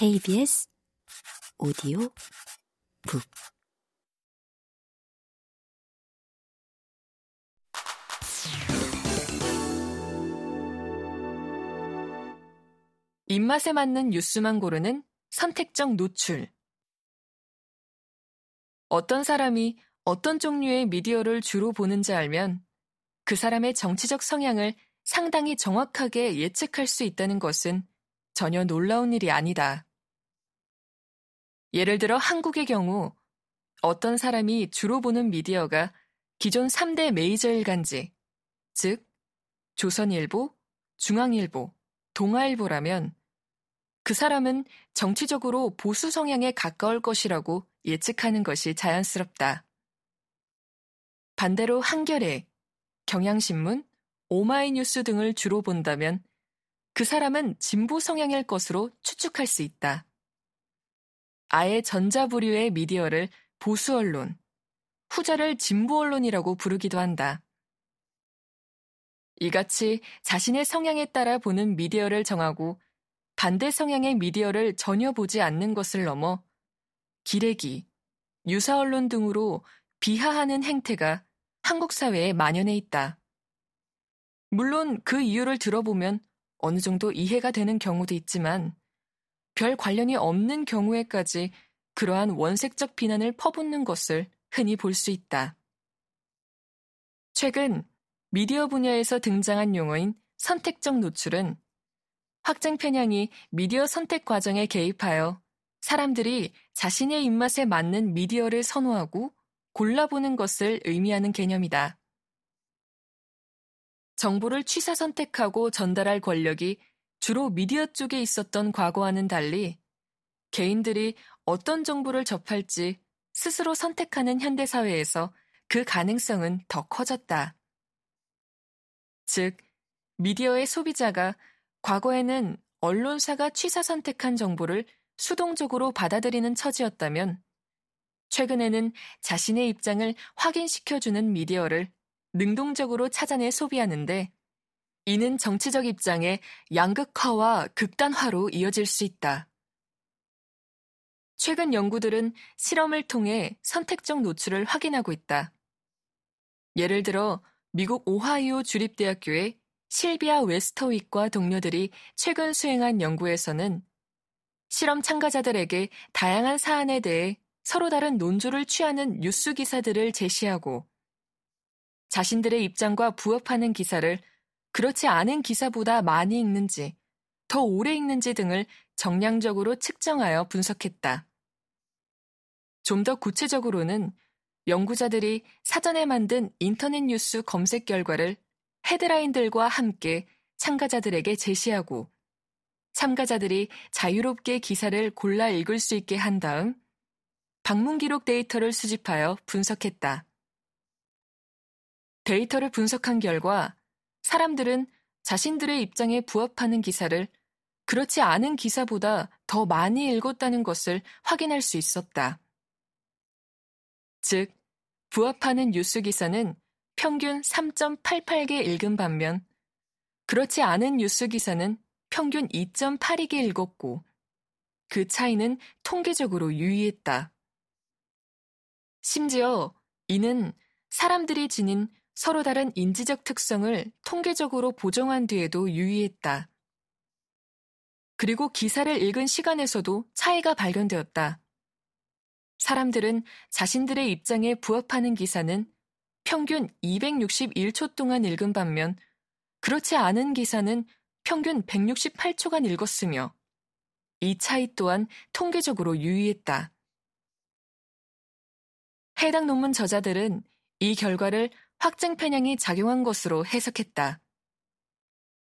KBS 오디오 북 입맛에 맞는 뉴스만 고르는 선택적 노출. 어떤 사람이 어떤 종류의 미디어를 주로 보는지 알면 그 사람의 정치적 성향을 상당히 정확하게 예측할 수 있다는 것은 전혀 놀라운 일이 아니다. 예를 들어 한국의 경우 어떤 사람이 주로 보는 미디어가 기존 3대 메이저 일간지, 즉, 조선일보, 중앙일보, 동아일보라면 그 사람은 정치적으로 보수 성향에 가까울 것이라고 예측하는 것이 자연스럽다. 반대로 한겨레, 경향신문, 오마이뉴스 등을 주로 본다면 그 사람은 진보 성향일 것으로 추측할 수 있다. 아예 전자부류의 미디어를 보수 언론, 후자를 진보 언론이라고 부르기도 한다. 이같이 자신의 성향에 따라 보는 미디어를 정하고 반대 성향의 미디어를 전혀 보지 않는 것을 넘어 기레기, 유사 언론 등으로 비하하는 행태가 한국 사회에 만연해 있다. 물론 그 이유를 들어보면 어느 정도 이해가 되는 경우도 있지만 별 관련이 없는 경우에까지 그러한 원색적 비난을 퍼붓는 것을 흔히 볼 수 있다. 최근 미디어 분야에서 등장한 용어인 선택적 노출은 확증 편향이 미디어 선택 과정에 개입하여 사람들이 자신의 입맛에 맞는 미디어를 선호하고 골라보는 것을 의미하는 개념이다. 정보를 취사 선택하고 전달할 권력이 주로 미디어 쪽에 있었던 과거와는 달리 개인들이 어떤 정보를 접할지 스스로 선택하는 현대사회에서 그 가능성은 더 커졌다. 즉, 미디어의 소비자가 과거에는 언론사가 취사 선택한 정보를 수동적으로 받아들이는 처지였다면 최근에는 자신의 입장을 확인시켜주는 미디어를 능동적으로 찾아내 소비하는데 이는 정치적 입장의 양극화와 극단화로 이어질 수 있다. 최근 연구들은 실험을 통해 선택적 노출을 확인하고 있다. 예를 들어 미국 오하이오 주립대학교의 실비아 웨스터윅과 동료들이 최근 수행한 연구에서는 실험 참가자들에게 다양한 사안에 대해 서로 다른 논조를 취하는 뉴스 기사들을 제시하고 자신들의 입장과 부합하는 기사를 그렇지 않은 기사보다 많이 읽는지, 더 오래 읽는지 등을 정량적으로 측정하여 분석했다. 좀 더 구체적으로는 연구자들이 사전에 만든 인터넷 뉴스 검색 결과를 헤드라인들과 함께 참가자들에게 제시하고 참가자들이 자유롭게 기사를 골라 읽을 수 있게 한 다음 방문 기록 데이터를 수집하여 분석했다. 데이터를 분석한 결과 사람들은 자신들의 입장에 부합하는 기사를 그렇지 않은 기사보다 더 많이 읽었다는 것을 확인할 수 있었다. 즉, 부합하는 뉴스 기사는 평균 3.88개 읽은 반면 그렇지 않은 뉴스 기사는 평균 2.82개 읽었고 그 차이는 통계적으로 유의했다. 심지어 이는 사람들이 지닌 서로 다른 인지적 특성을 통계적으로 보정한 뒤에도 유의했다. 그리고 기사를 읽은 시간에서도 차이가 발견되었다. 사람들은 자신들의 입장에 부합하는 기사는 평균 261초 동안 읽은 반면 그렇지 않은 기사는 평균 168초간 읽었으며 이 차이 또한 통계적으로 유의했다. 해당 논문 저자들은 이 결과를 확증 편향이 작용한 것으로 해석했다.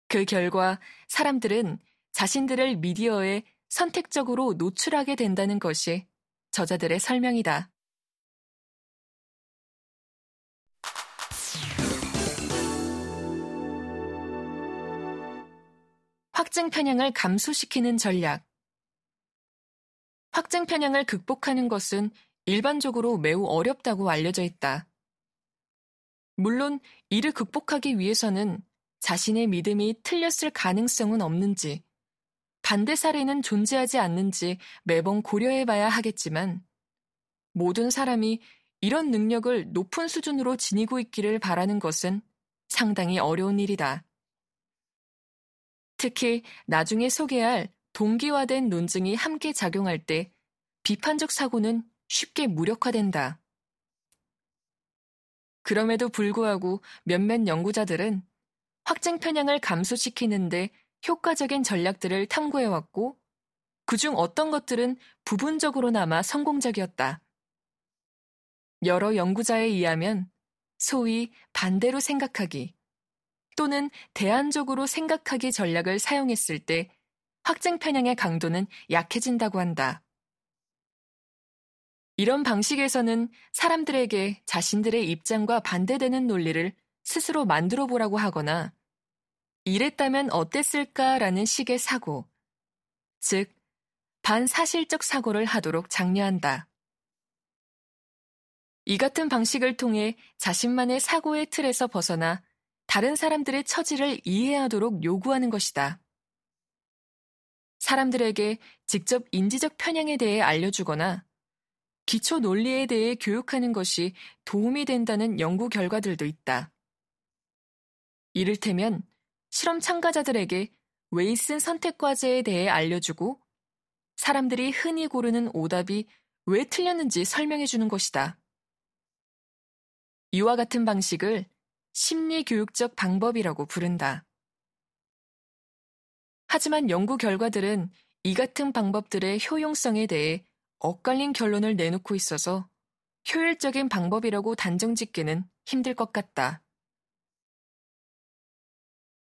그 결과 사람들은 자신들을 미디어에 선택적으로 노출하게 된다는 것이 저자들의 설명이다. 확증 편향을 감소시키는 전략. 확증 편향을 극복하는 것은 일반적으로 매우 어렵다고 알려져 있다. 물론 이를 극복하기 위해서는 자신의 믿음이 틀렸을 가능성은 없는지, 반대 사례는 존재하지 않는지 매번 고려해 봐야 하겠지만 모든 사람이 이런 능력을 높은 수준으로 지니고 있기를 바라는 것은 상당히 어려운 일이다. 특히 나중에 소개할 동기화된 논증이 함께 작용할 때 비판적 사고는 쉽게 무력화된다. 그럼에도 불구하고 몇몇 연구자들은 확증 편향을 감소시키는데 효과적인 전략들을 탐구해왔고, 그중 어떤 것들은 부분적으로나마 성공적이었다. 여러 연구자에 의하면 소위 반대로 생각하기 또는 대안적으로 생각하기 전략을 사용했을 때 확증 편향의 강도는 약해진다고 한다. 이런 방식에서는 사람들에게 자신들의 입장과 반대되는 논리를 스스로 만들어 보라고 하거나 이랬다면 어땠을까라는 식의 사고, 즉, 반사실적 사고를 하도록 장려한다. 이 같은 방식을 통해 자신만의 사고의 틀에서 벗어나 다른 사람들의 처지를 이해하도록 요구하는 것이다. 사람들에게 직접 인지적 편향에 대해 알려주거나 기초 논리에 대해 교육하는 것이 도움이 된다는 연구 결과들도 있다. 이를테면 실험 참가자들에게 웨이슨 선택 과제에 대해 알려주고 사람들이 흔히 고르는 오답이 왜 틀렸는지 설명해 주는 것이다. 이와 같은 방식을 심리교육적 방법이라고 부른다. 하지만 연구 결과들은 이 같은 방법들의 효용성에 대해 엇갈린 결론을 내놓고 있어서 효율적인 방법이라고 단정 짓기는 힘들 것 같다.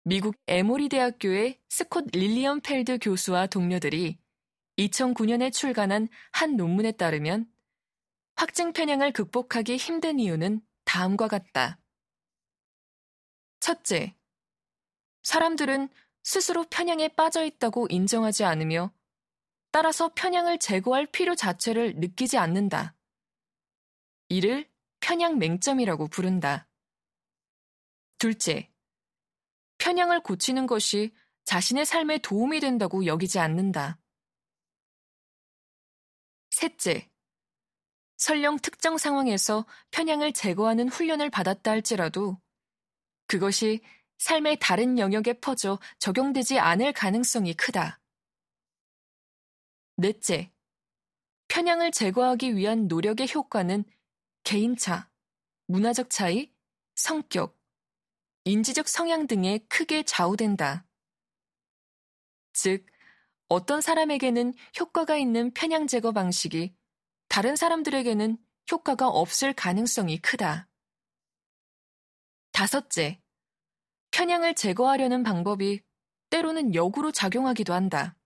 미국 에모리 대학교의 스콧 릴리엄 펠드 교수와 동료들이 2009년에 출간한 한 논문에 따르면 확증 편향을 극복하기 힘든 이유는 다음과 같다. 첫째, 사람들은 스스로 편향에 빠져 있다고 인정하지 않으며 따라서 편향을 제거할 필요 자체를 느끼지 않는다. 이를 편향 맹점이라고 부른다. 둘째, 편향을 고치는 것이 자신의 삶에 도움이 된다고 여기지 않는다. 셋째, 설령 특정 상황에서 편향을 제거하는 훈련을 받았다 할지라도 그것이 삶의 다른 영역에 퍼져 적용되지 않을 가능성이 크다. 넷째, 편향을 제거하기 위한 노력의 효과는 개인차, 문화적 차이, 성격, 인지적 성향 등에 크게 좌우된다. 즉, 어떤 사람에게는 효과가 있는 편향 제거 방식이 다른 사람들에게는 효과가 없을 가능성이 크다. 다섯째, 편향을 제거하려는 방법이 때로는 역으로 작용하기도 한다.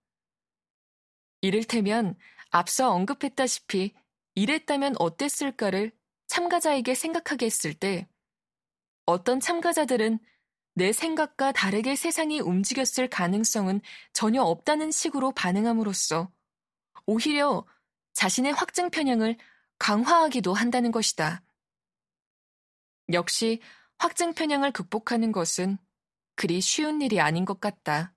이를테면 앞서 언급했다시피 이랬다면 어땠을까를 참가자에게 생각하게 했을 때 어떤 참가자들은 내 생각과 다르게 세상이 움직였을 가능성은 전혀 없다는 식으로 반응함으로써 오히려 자신의 확증 편향을 강화하기도 한다는 것이다. 역시 확증 편향을 극복하는 것은 그리 쉬운 일이 아닌 것 같다.